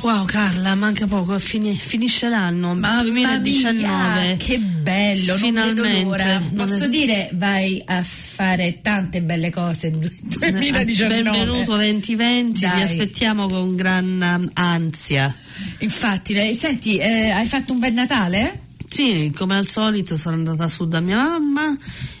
Wow Carla, manca poco, fini, finisce l'anno Mamma 2019. Mia, che bello, Finalmente. Posso non... dire vai a fare tante belle cose nel 2019. Benvenuto 2020, Dai. vi aspettiamo con gran ansia. Infatti, senti, eh, hai fatto un bel Natale? Sì, come al solito sono andata su da mia mamma,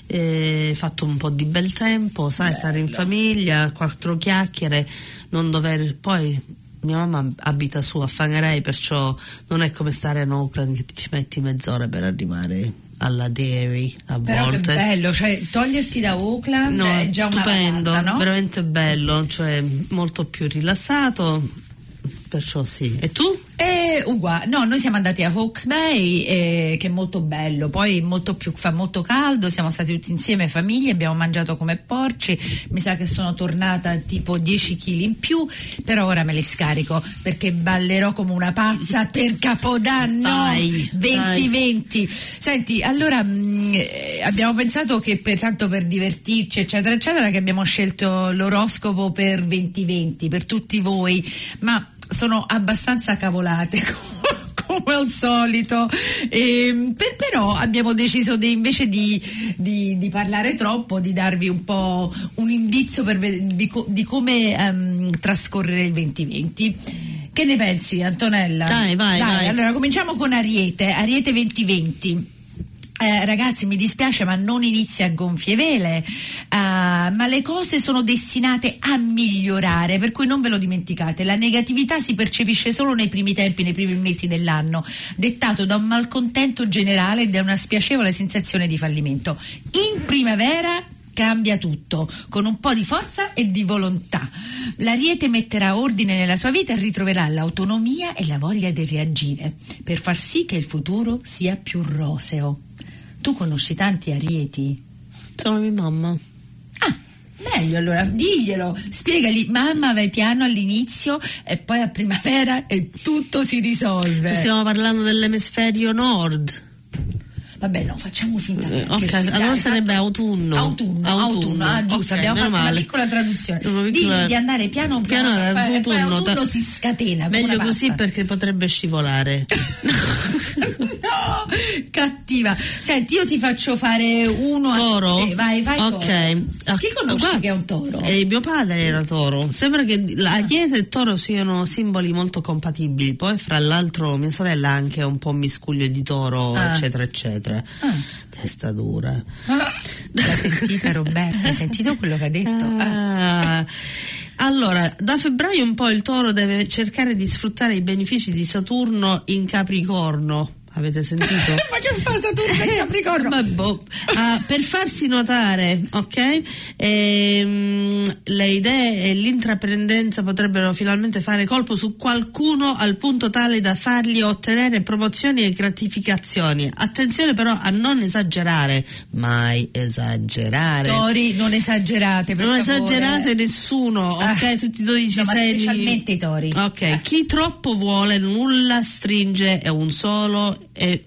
eh, fatto un po' di bel tempo, sai, Bello. stare in famiglia, quattro chiacchiere, non dover poi mia mamma abita su a Fangarei, perciò non è come stare a Auckland che ti ci metti mezz'ora per arrivare alla Dairy a Però volte. Però bello, cioè toglierti da Auckland no, è già stupendo, una vacanza, no? veramente bello, cioè molto più rilassato, perciò sì. E tu? Eh, uguale, no, noi siamo andati a Hawks Bay, eh, che è molto bello, poi molto più, fa molto caldo, siamo stati tutti insieme, famiglie, abbiamo mangiato come porci, mi sa che sono tornata tipo 10 kg in più, però ora me le scarico perché ballerò come una pazza per Capodanno dai, 2020. Dai. Senti, allora mh, mm, eh, abbiamo pensato che per tanto per divertirci, eccetera, eccetera, che abbiamo scelto l'oroscopo per 2020, per tutti voi, ma sono abbastanza cavolate come al solito. E, per, però abbiamo deciso di, invece di, di, di, parlare troppo, di darvi un po' un indizio per, di, di, come um, trascorrere il 2020. Che ne pensi, Antonella? Dai, vai, Dai, vai. Allora, cominciamo con Ariete, Ariete 2020. Eh, ragazzi, mi dispiace, ma non inizia a gonfie vele, uh, ma le cose sono destinate a migliorare, per cui non ve lo dimenticate. La negatività si percepisce solo nei primi tempi, nei primi mesi dell'anno, dettato da un malcontento generale e da una spiacevole sensazione di fallimento. In primavera cambia tutto, con un po' di forza e di volontà. L'Ariete metterà ordine nella sua vita e ritroverà l'autonomia e la voglia di reagire, per far sì che il futuro sia più roseo. Tu conosci tanti arieti? Sono mia mamma. Ah, meglio allora, diglielo, spiegagli, mamma vai piano all'inizio e poi a primavera e tutto si risolve. Stiamo parlando dell'emisferio nord. Vabbè, no, facciamo finta che. Ok, che, allora dai, sarebbe autunno. Autunno, autunno, autunno. Ah, giusto, okay, abbiamo fatto male. una piccola traduzione. Una piccola... Digli di andare piano piano, piano poi, autunno, poi autunno ta... si scatena. Meglio così perché potrebbe scivolare. no, cattiva. Senti, io ti faccio fare uno toro. a te. Vai, vai. Ok. Toro. Chi conosce Guarda, che è un toro? Eh, mio padre era toro. Sembra che la chiesa e il toro siano simboli molto compatibili. Poi, fra l'altro, mia sorella ha anche un po' miscuglio di toro, ah. eccetera, eccetera. Ah. Testa dura. L'hai sentita Roberta? Hai sentito quello che ha detto? Ah. Allora, da febbraio un po' il toro deve cercare di sfruttare i benefici di Saturno in Capricorno Avete sentito? Ma che fa Saturno in Capricorno? boh. ah, per farsi notare, ok? Ehm, le idee e l'intraprendenza potrebbero finalmente fare colpo su qualcuno al punto tale da fargli ottenere promozioni e gratificazioni. Attenzione però a non esagerare, mai esagerare. Tori, non esagerate, per Non favore. esagerate nessuno, ok? Ah, Tutti i 12 no, segni. specialmente i tori. Ok, chi troppo vuole nulla stringe, è un solo è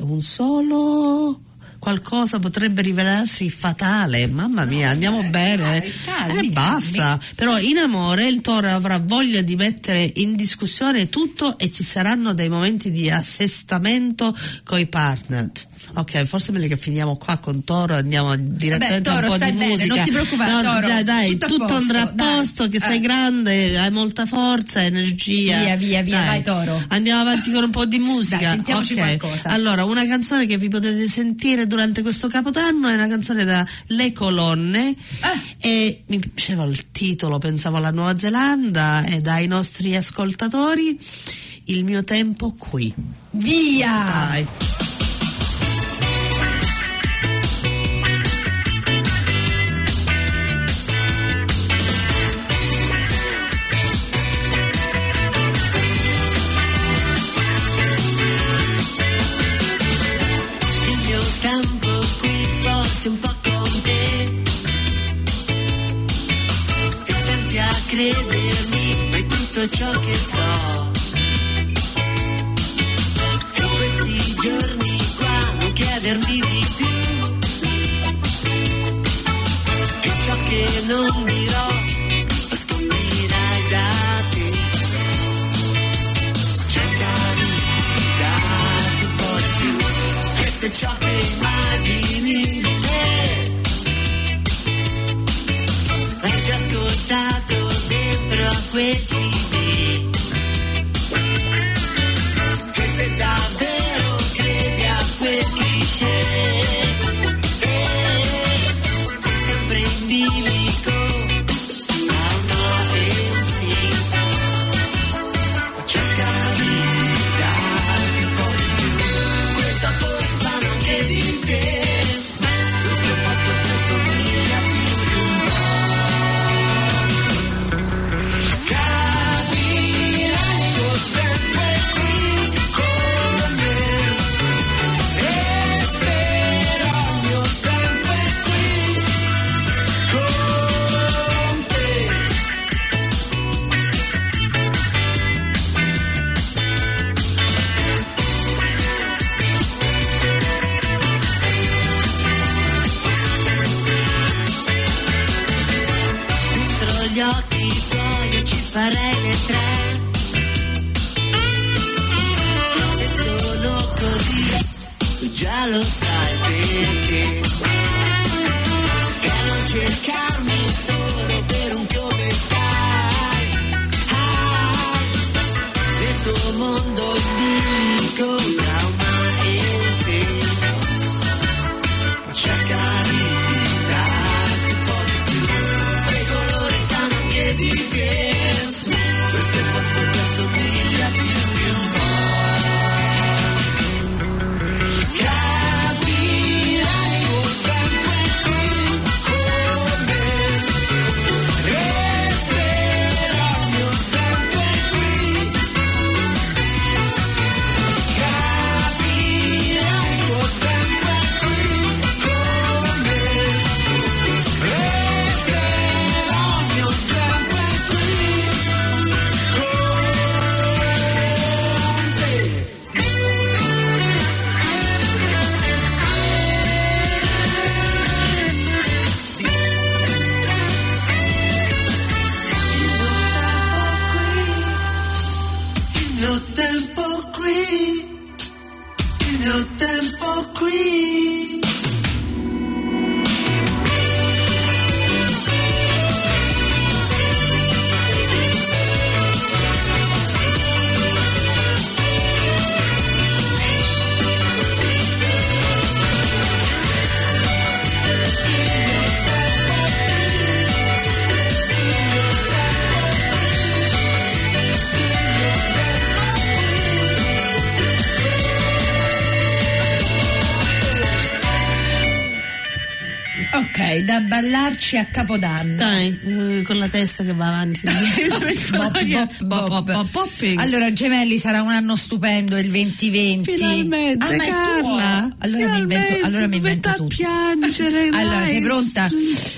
un solo qualcosa potrebbe rivelarsi fatale. Mamma mia, no, andiamo eh, bene. e eh, basta. Calmi. Però in amore il toro avrà voglia di mettere in discussione tutto e ci saranno dei momenti di assestamento coi partner ok, forse meglio che finiamo qua con Toro, andiamo direttamente Vabbè, Toro, un po' di bene, musica. Non ti preoccupare, no, Toro, dai, dai, tutto, tutto andrà a posto, dai. che sei eh. grande, hai molta forza, energia. Via, via, via, dai. vai Toro. Andiamo avanti con un po' di musica. Dai, sentiamoci okay. qualcosa. Allora, una canzone che vi potete sentire durante questo capodanno è una canzone da Le Colonne ah. e mi piaceva il titolo, pensavo alla Nuova Zelanda e dai nostri ascoltatori il mio tempo qui. Via! Dai. shake. Tu già lo ballarci a Capodanno. Dai, eh, con la testa che va avanti. Bop, bop, Bop. Allora, Gemelli sarà un anno stupendo il 2020. Finalmente, Ah, Carla. Allora mi invento, allora mi invento tutto. piangere. Allora, sei pronta?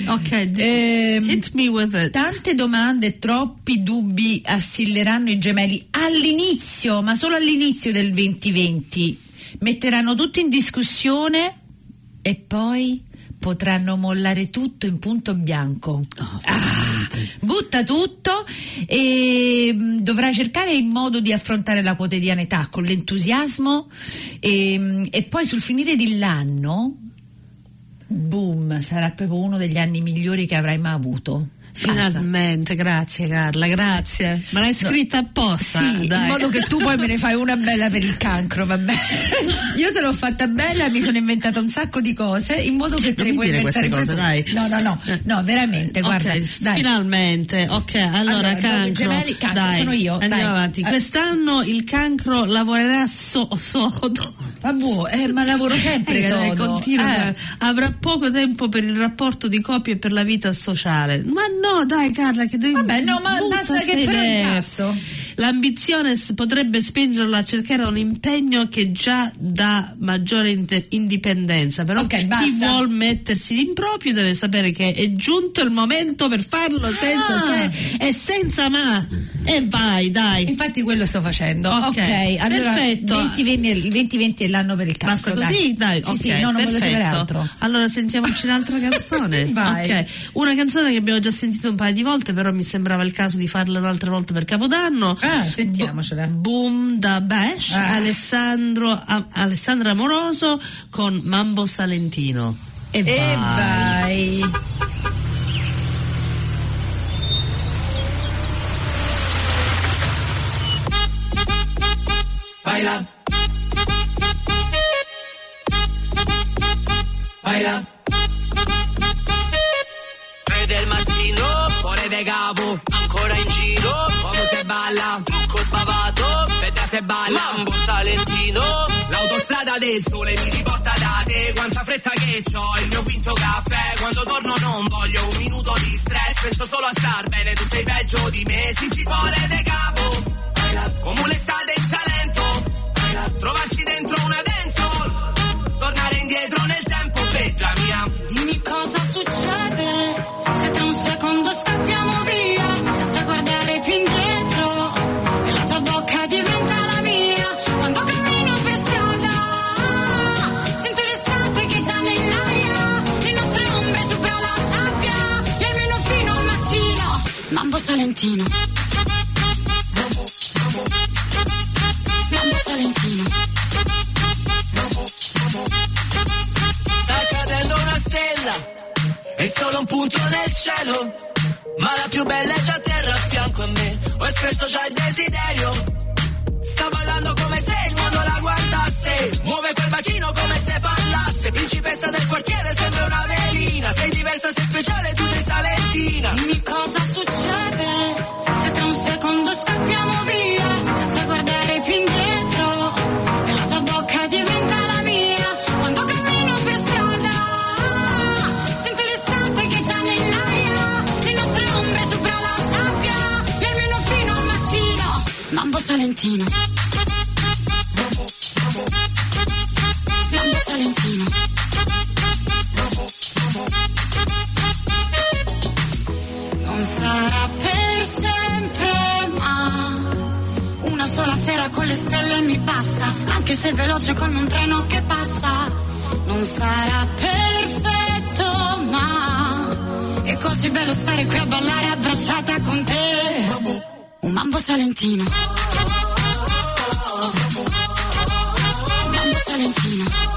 Ok, Ehm, hit me with it. Tante domande e troppi dubbi assilleranno i gemelli all'inizio, ma solo all'inizio del 2020. Metteranno tutto in discussione e poi potranno mollare tutto in punto bianco. Oh, Ah, butta tutto e mh, dovrà cercare il modo di affrontare la quotidianità con l'entusiasmo e, mh, e poi sul finire dell'anno boom, sarà proprio uno degli anni migliori che avrai mai avuto. Finalmente, grazie Carla, grazie. Me l'hai scritta apposta. Sì, dai. in modo che tu poi me ne fai una bella per il cancro, vabbè. Io te l'ho fatta bella, mi sono inventata un sacco di cose, in modo che te Non ne mi puoi inventare queste cose, dai. No, no, no, no, veramente, Ok, guarda. Dai. finalmente. Ok, allora, Allora, cancro. gemelli, cancro, dai, sono io, Andiamo dai. avanti. Eh. Quest'anno il cancro lavorerà so- sodo. Vabbè, eh, ma lavoro sempre Eh, sodo. continua, Eh. avrà poco tempo per il rapporto di coppia e per la vita sociale. Ma no, dai, Carla, che devi. Vabbè, no, ma basta che però incasso. L'ambizione potrebbe spingerlo a cercare un impegno che già dà maggiore indipendenza. Però Ok, chi basta. vuol mettersi in proprio deve sapere che è giunto il momento per farlo senza Ah. se e senza ma. E vai, dai. Infatti quello sto facendo. Ok, Ok, allora perfetto. 2020 il 2020 è l'anno per il Basta cazzo. così? Dai, Sì, ok, sì, no, non voglio sapere perfetto. altro. Allora sentiamoci un'altra canzone. Vai. Ok, una canzone che abbiamo già sentito un paio di volte, però mi sembrava il caso di farla un'altra volta per Capodanno. Ah, sentiamocela. Boom da Bash, Ah. Alessandro, A- Alessandra Amoroso con Mambo Salentino. E, E vai. vai. Baila. Baila. Del mattino, fuori de capo, ancora in giro, come se balla, trucco spavato, veda se balla, Mambo Salentino, l'autostrada del sole mi riporta da te, quanta fretta che ho, il mio quinto caffè, quando torno non voglio un minuto di stress, penso solo a star bene, tu sei peggio di me, sinci fuori de capo, come l'estate in Salento, trovarsi dentro una dancehall, tornare indietro nel tempo, peggia mia, Dimmi cosa succede se tra un secondo scappiamo via senza guardare più indietro e la tua bocca diventa la mia. Quando cammino per strada sento l'estate che già nell'aria le nostre ombre sopra la sabbia Salentino me. Ho Salentino Mambo Salentino Non sarà per sempre, ma una sola sera con le stelle mi basta, anche se veloce come un treno che passa. Non sarà perfetto, ma è così bello stare qui a ballare abbracciata con te. Un mambo salentino. Mambo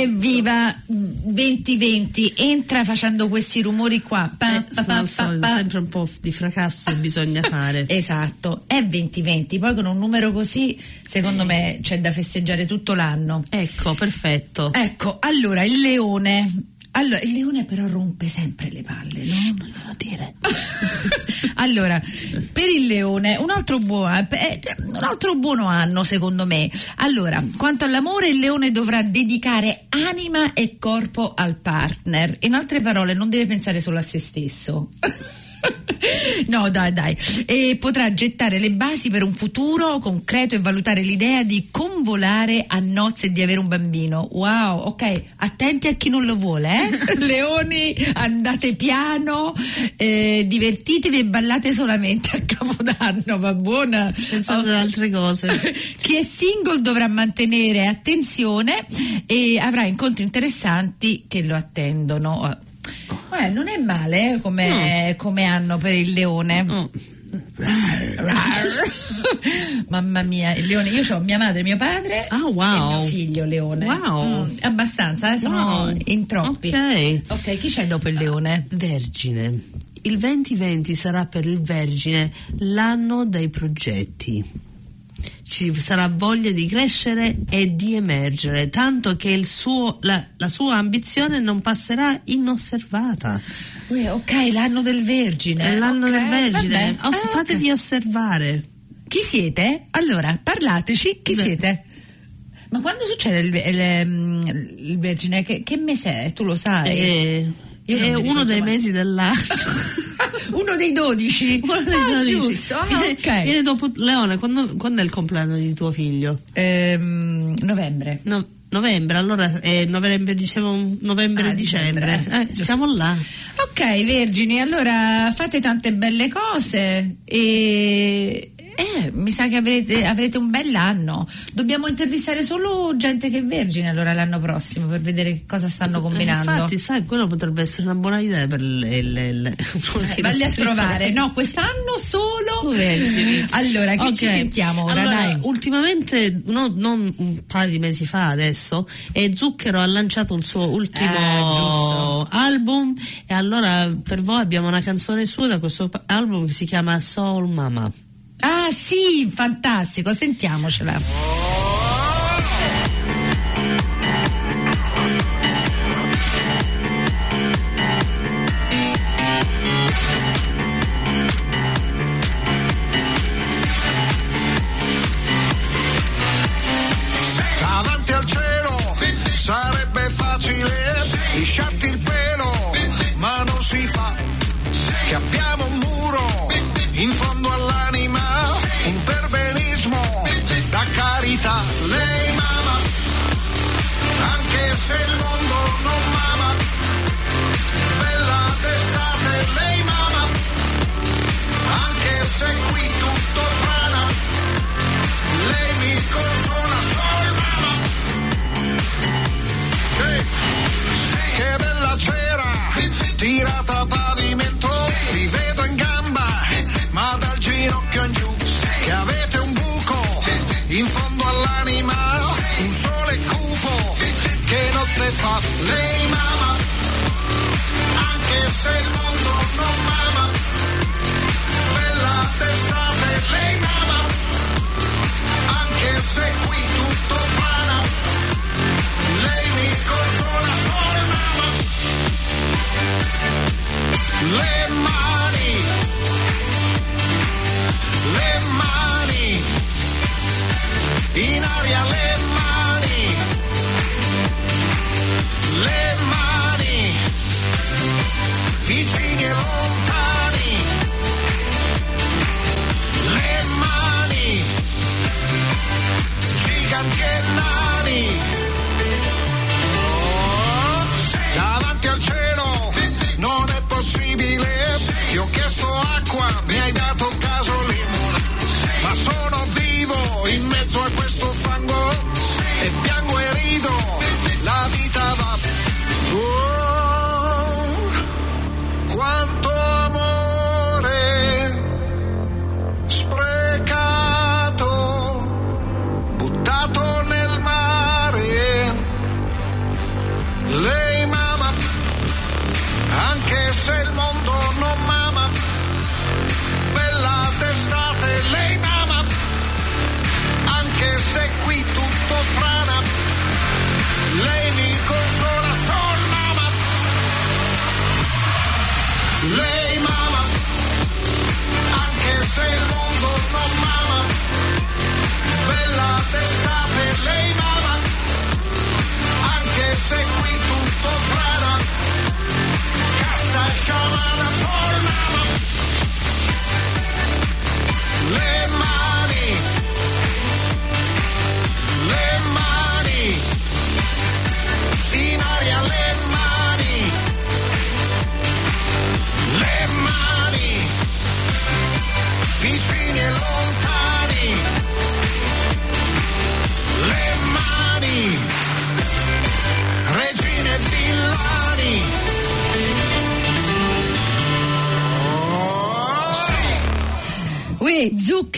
Evviva 2020, entra facendo questi rumori qua. Pa, Eh, pa, pa, sempre un po' di fracasso bisogna fare. Esatto, è 2020, poi con un numero così secondo me c'è da festeggiare tutto l'anno. Ecco, perfetto. Ecco, allora il leone. Allora, il leone però rompe sempre le palle, no? Non glielo dire. allora, per il leone, un altro, buono, eh, un altro buono anno secondo me. Allora, quanto all'amore, il leone dovrà dedicare anima e corpo al partner. In altre parole, non deve pensare solo a se stesso. No, dai, dai. E potrà gettare le basi per un futuro concreto e valutare l'idea di convolare a nozze e di avere un bambino. Wow, ok. Attenti a chi non lo vuole, eh? Leoni, andate piano, eh, divertitevi e ballate solamente a Capodanno, va buona. Pensate ad altre cose. Chi è single dovrà mantenere attenzione e avrà incontri interessanti che lo attendono. Eh, non è male eh, come, come anno per il leone. Oh. Mamma mia, il leone. Io ho mia madre, mio padre Ah, wow. e mio figlio leone. Wow. Mm, abbastanza, eh, sono Wow. in troppi. Ok. Ok, chi c'è dopo il leone? Vergine. Il 2020 sarà per il Vergine l'anno dei progetti. Ci sarà voglia di crescere e di emergere, tanto che il suo- la, la sua ambizione non passerà inosservata. Ui, ok, l'anno del Vergine. È l'anno Ok, del Vergine. vabbè. Os- Ah, fatevi ok. osservare. Chi siete? Allora, parlateci, chi Beh. siete? Ma quando succede il, il, ehm, il Vergine? Che, che mese è? Tu lo sai? Eh, è uno dei mai. mesi dell'anno. Uno dei dodici? Uno dei Ah, dodici. giusto, ah, viene, ok. viene dopo Leone, quando, quando è il compleanno di tuo figlio? Ehm, novembre. No- novembre, allora è novembre, diciamo novembre Ah, dicembre. dicembre, Eh, giusto. siamo là. Ok, vergini, allora fate tante belle cose e eh, mi sa che avrete, avrete un bell'anno. Dobbiamo intervistare solo gente che è vergine allora l'anno prossimo per vedere cosa stanno Eh, combinando. infatti, sai, quello potrebbe essere una buona idea per le. le, le- Eh, Valli a trovare, no, quest'anno solo Vergini. Allora, che Ok. ci sentiamo ora? Allora, dai. ultimamente, no- non un paio di mesi fa adesso, eh, Zucchero ha lanciato il suo ultimo Eh, album e allora per voi abbiamo una canzone sua da questo album che si chiama Soul Mama. Ah, sì, fantastico, sentiamocela. E piango e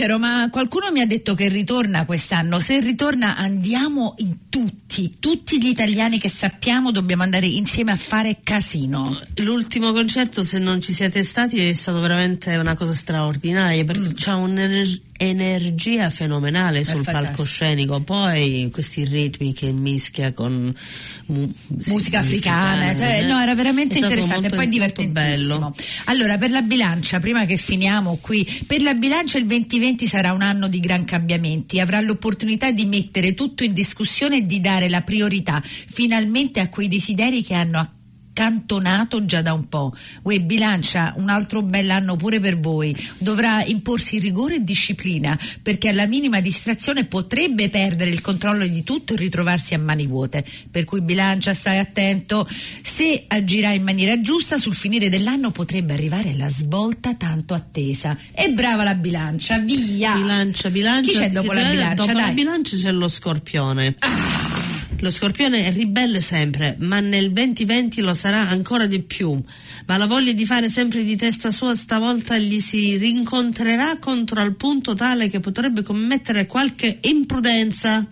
zucchero, ma qualcuno mi ha detto che ritorna quest'anno. Se ritorna andiamo in tutti, tutti gli italiani che sappiamo dobbiamo andare insieme a fare casino. L'ultimo concerto, se non ci siete stati, è stato veramente una cosa straordinaria perché c'ha un'energia fenomenale sul palcoscenico. Poi questi ritmi che mischia con mu- Musica africana, cioè, eh. no, era veramente interessante e poi divertentissimo. Allora, per la bilancia, prima che finiamo qui, per la bilancia il 2020 sarà un anno di gran cambiamenti, avrà l'opportunità di mettere tutto in discussione e di dare la priorità finalmente a quei desideri che hanno accantonato già da un po'. Uè, bilancia un altro bell'anno pure per voi. Dovrà imporsi rigore e disciplina perché alla minima distrazione potrebbe perdere il controllo di tutto e ritrovarsi a mani vuote. Per cui bilancia, stai attento. Se agirai in maniera giusta, sul finire dell'anno potrebbe arrivare la svolta tanto attesa. E brava la bilancia, via! Bilancia, bilancia. Chi c'è dopo la tra- bilancia? Dopo la Dai. bilancia c'è lo scorpione. Lo scorpione è ribelle sempre, ma nel 2020 lo sarà ancora di più. Ma la voglia di fare sempre di testa sua stavolta gli si rincontrerà contro al punto tale che potrebbe commettere qualche imprudenza.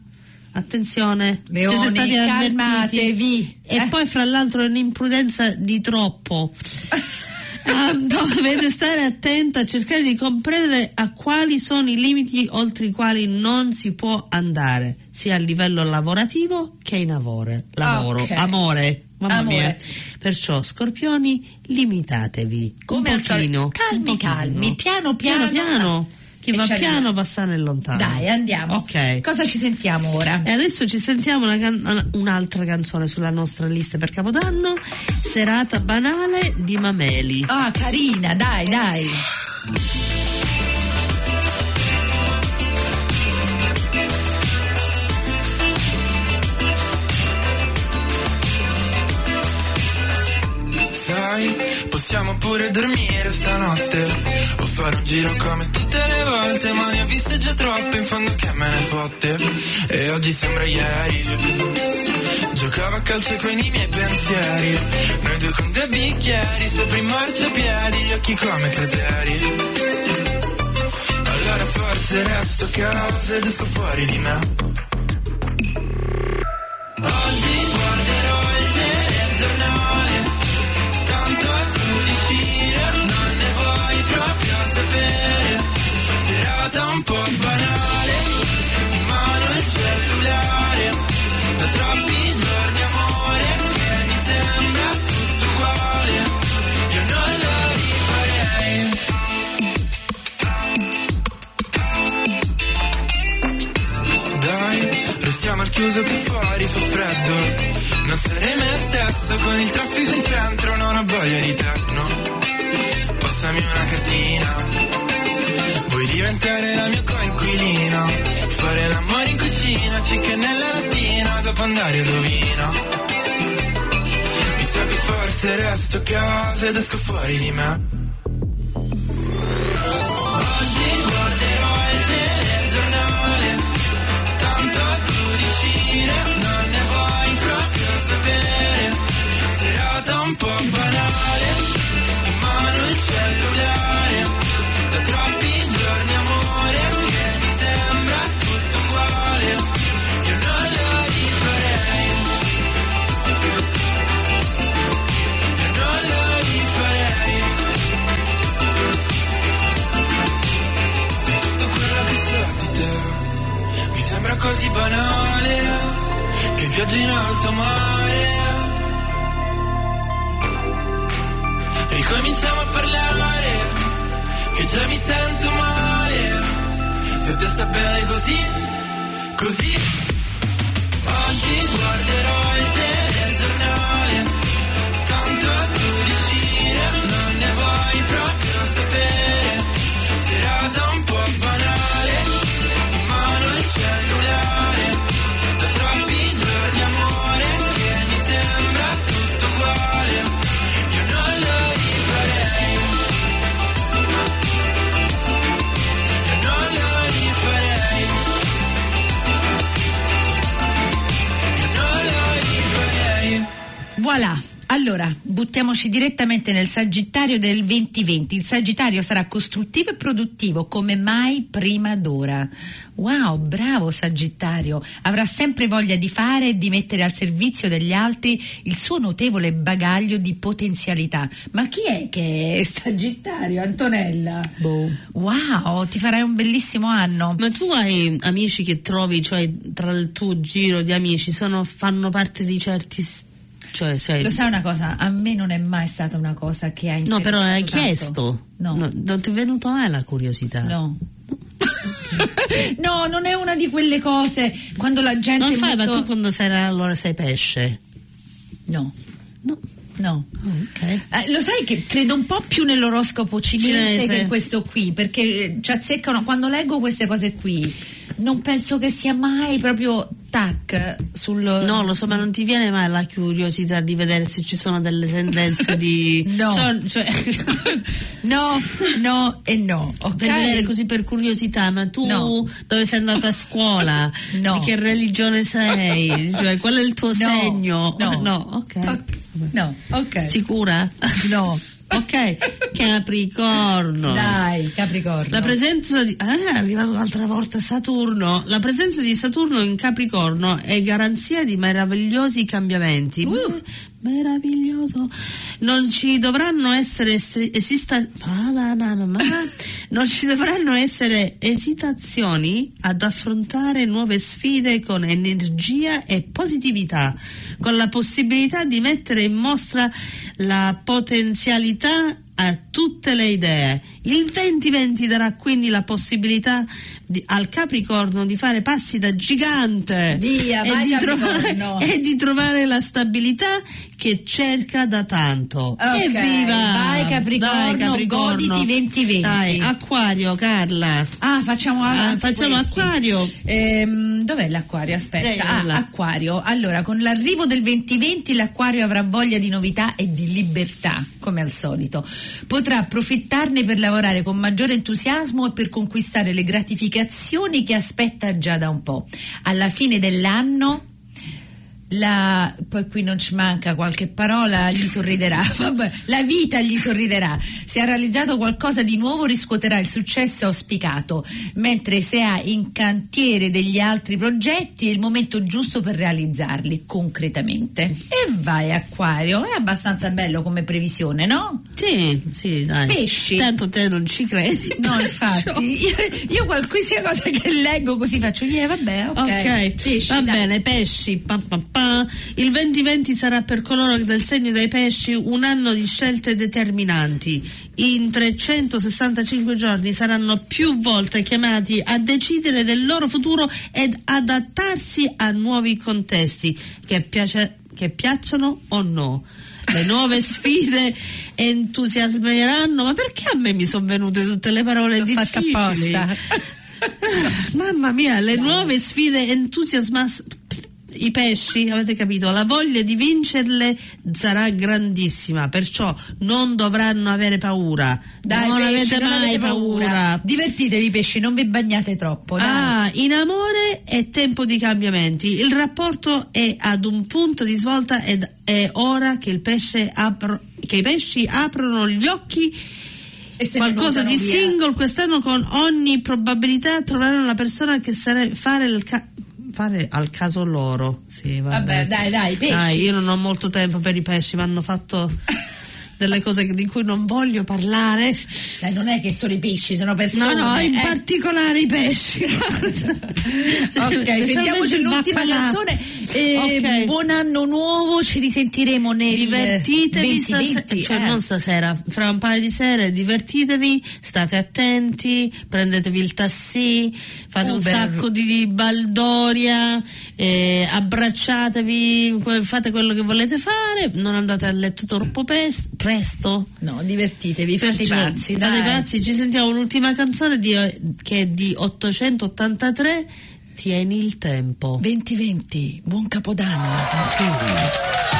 Attenzione, Leoni, siete stati calmatevi, E eh. poi fra l'altro è un'imprudenza di troppo. Ah, dovete stare attenta a cercare di comprendere a quali sono i limiti oltre i quali non si può andare, sia a livello lavorativo che in amore. Lavoro, Ok. amore, mamma Amore. mia. Perciò, scorpioni, limitatevi. Come un pochino. Calmi, un pochino. calmi, piano, piano. piano. Chi E va piano arriviamo. va sano e lontano. Dai, andiamo. Ok. Cosa ci sentiamo ora? E adesso ci sentiamo una can- un'altra canzone sulla nostra lista per Capodanno, Serata banale di Mameli. Ah, carina, dai, dai. Sai, possiamo pure dormire stanotte O fare un giro come tutte le volte Ma ne ho viste già troppe, in fondo che me ne fotte. E oggi sembra ieri. Giocavo a calcio con i miei pensieri. Noi due con due bicchieri Sopra i marciapiedi, gli occhi come crateri. Allora forse resto a casa ed esco fuori di me. Oggi Serata un po' banale In mano il cellulare Da troppi giorni amore Che mi sembra tutto uguale Io non lo rifarei Dai, restiamo al chiuso che fuori fa freddo. Non sarei me stesso con il traffico in centro, non ho voglia di techno. Passami una cartina. Vuoi diventare la mia coinquilina? Fare l'amore in cucina, chicken nella lattina, dopo andare a rovina. Mi sa che forse resto a casa ed esco fuori di me. Un po' banale banale che viaggio in alto mare. Ricominciamo a parlare che già mi sento male. Se te sta bene così così Allora, buttiamoci direttamente nel Sagittario del 2020. Il Sagittario sarà costruttivo e produttivo come mai prima d'ora. Wow, bravo Sagittario. Avrà sempre voglia di fare e di mettere al servizio degli altri il suo notevole bagaglio di potenzialità. Ma chi è che è Sagittario, Antonella? Boh. Wow, ti farai un bellissimo anno. Ma tu hai amici che trovi, cioè tra il tuo giro di amici, sono, fanno parte di certi... s- Cioè, sei... Lo sai una cosa? A me non è mai stata una cosa che ha No, però hai tanto. chiesto. No. non ti è venuta mai la curiosità? No. no, non è una di quelle cose quando la gente Non fai, molto- ma tu quando sei allora sei pesce. No. No. No. Ok. Eh, lo sai che credo un po' più nell'oroscopo cinese, Cinese. che questo qui, perché ci azzeccano quando leggo queste cose qui. Non penso che sia mai proprio tac sul No, lo so, ma non ti viene mai la curiosità di vedere se ci sono delle tendenze di. No. Cioè, cioè- No, no e no, ok? Per vedere così per curiosità, ma tu No. dove sei andata a scuola? No. Di che religione sei? Cioè, qual è il tuo No, segno? no. no ok. Ok. No, ok. Sicura? No. ok, Capricorno. Dai, Capricorno. La presenza di. Ah, è arrivato l'altra volta Saturno. La presenza di Saturno in Capricorno è garanzia di meravigliosi cambiamenti. Uh. Me- meraviglioso. Non ci dovranno essere est- esista- ah, ma- ma- ma- ma- non ci dovranno essere esitazioni ad affrontare nuove sfide con energia e positività, con la possibilità di mettere in mostra la potenzialità a tutte le idee. Il 2020 darà quindi la possibilità di- al Capricorno di fare passi da gigante Via, e, di trovare, e di trovare la stabilità che cerca da tanto. Ok, Evviva! vai Capricorno, Dai, Capricorno. goditi 2020. Dai, Acquario, Carla. Ah, facciamo Ah, facciamo acquario. Ehm, dov'è l'acquario? Aspetta. Ah, acquario. Allora, con l'arrivo del 2020 l'acquario avrà voglia di novità e di libertà, come al solito. Potrà approfittarne per lavorare con maggiore entusiasmo e per conquistare le gratificazioni che aspetta già da un po'. Alla fine dell'anno la, poi qui non ci manca qualche parola, gli sorriderà. Vabbè, la vita gli sorriderà. Se ha realizzato qualcosa di nuovo riscuoterà il successo auspicato, mentre se ha in cantiere degli altri progetti è il momento giusto per realizzarli concretamente. E vai Acquario, è abbastanza bello come previsione, no? Sì, sì, dai. Pesci. Tanto te non ci credi. No, infatti, io, io qualsiasi cosa che leggo così faccio, yeah, vabbè, ok. Ok, Pesci, va dai. bene, pesci. pam, pam, pam. Il 2020 sarà per coloro del segno dei pesci un anno di scelte determinanti. In 365 giorni saranno più volte chiamati a decidere del loro futuro ed adattarsi a nuovi contesti che, piace- che piacciono o no. Le nuove sfide entusiasmeranno, ma perché a me mi sono venute tutte le parole L'ho fatta difficili? apposta. Mamma mia, le nuove sfide entusiasmas i pesci, avete capito? La voglia di vincerle sarà grandissima, perciò non dovranno avere paura. Dai, non pesci, avete non mai avete paura. Divertitevi pesci, non vi bagnate troppo. dai. Ah, in amore è tempo di cambiamenti. Il rapporto è ad un punto di svolta ed è ora che, apro- che i pesci aprono gli occhi qualcosa di via. single quest'anno con ogni probabilità troveranno una persona che sare- fare, il ca- fare al caso loro sì, vabbè. Vabbè, dai, dai, pesci. Dai, io non ho molto tempo per i pesci mi hanno fatto delle cose di cui non voglio parlare Dai, non è che sono i pesci, sono persone. no no in eh. particolare i pesci Ok, sentiamoci l'ultima canzone. Eh, Ok. Buon anno nuovo, ci risentiremo nel divertitevi 2020, stasera, cioè eh. non stasera, fra un paio di sere divertitevi, state attenti, prendetevi il tassì, fate un Uber. sacco di, baldoria, eh, abbracciatevi, fate quello che volete fare, non andate a letto troppo pes- presto. No, divertitevi, fate i pazzi. fate i pazzi, ci sentiamo un'ultima canzone di- che è di 883, Tieni il tempo. 2020, buon capodanno. Vabbè,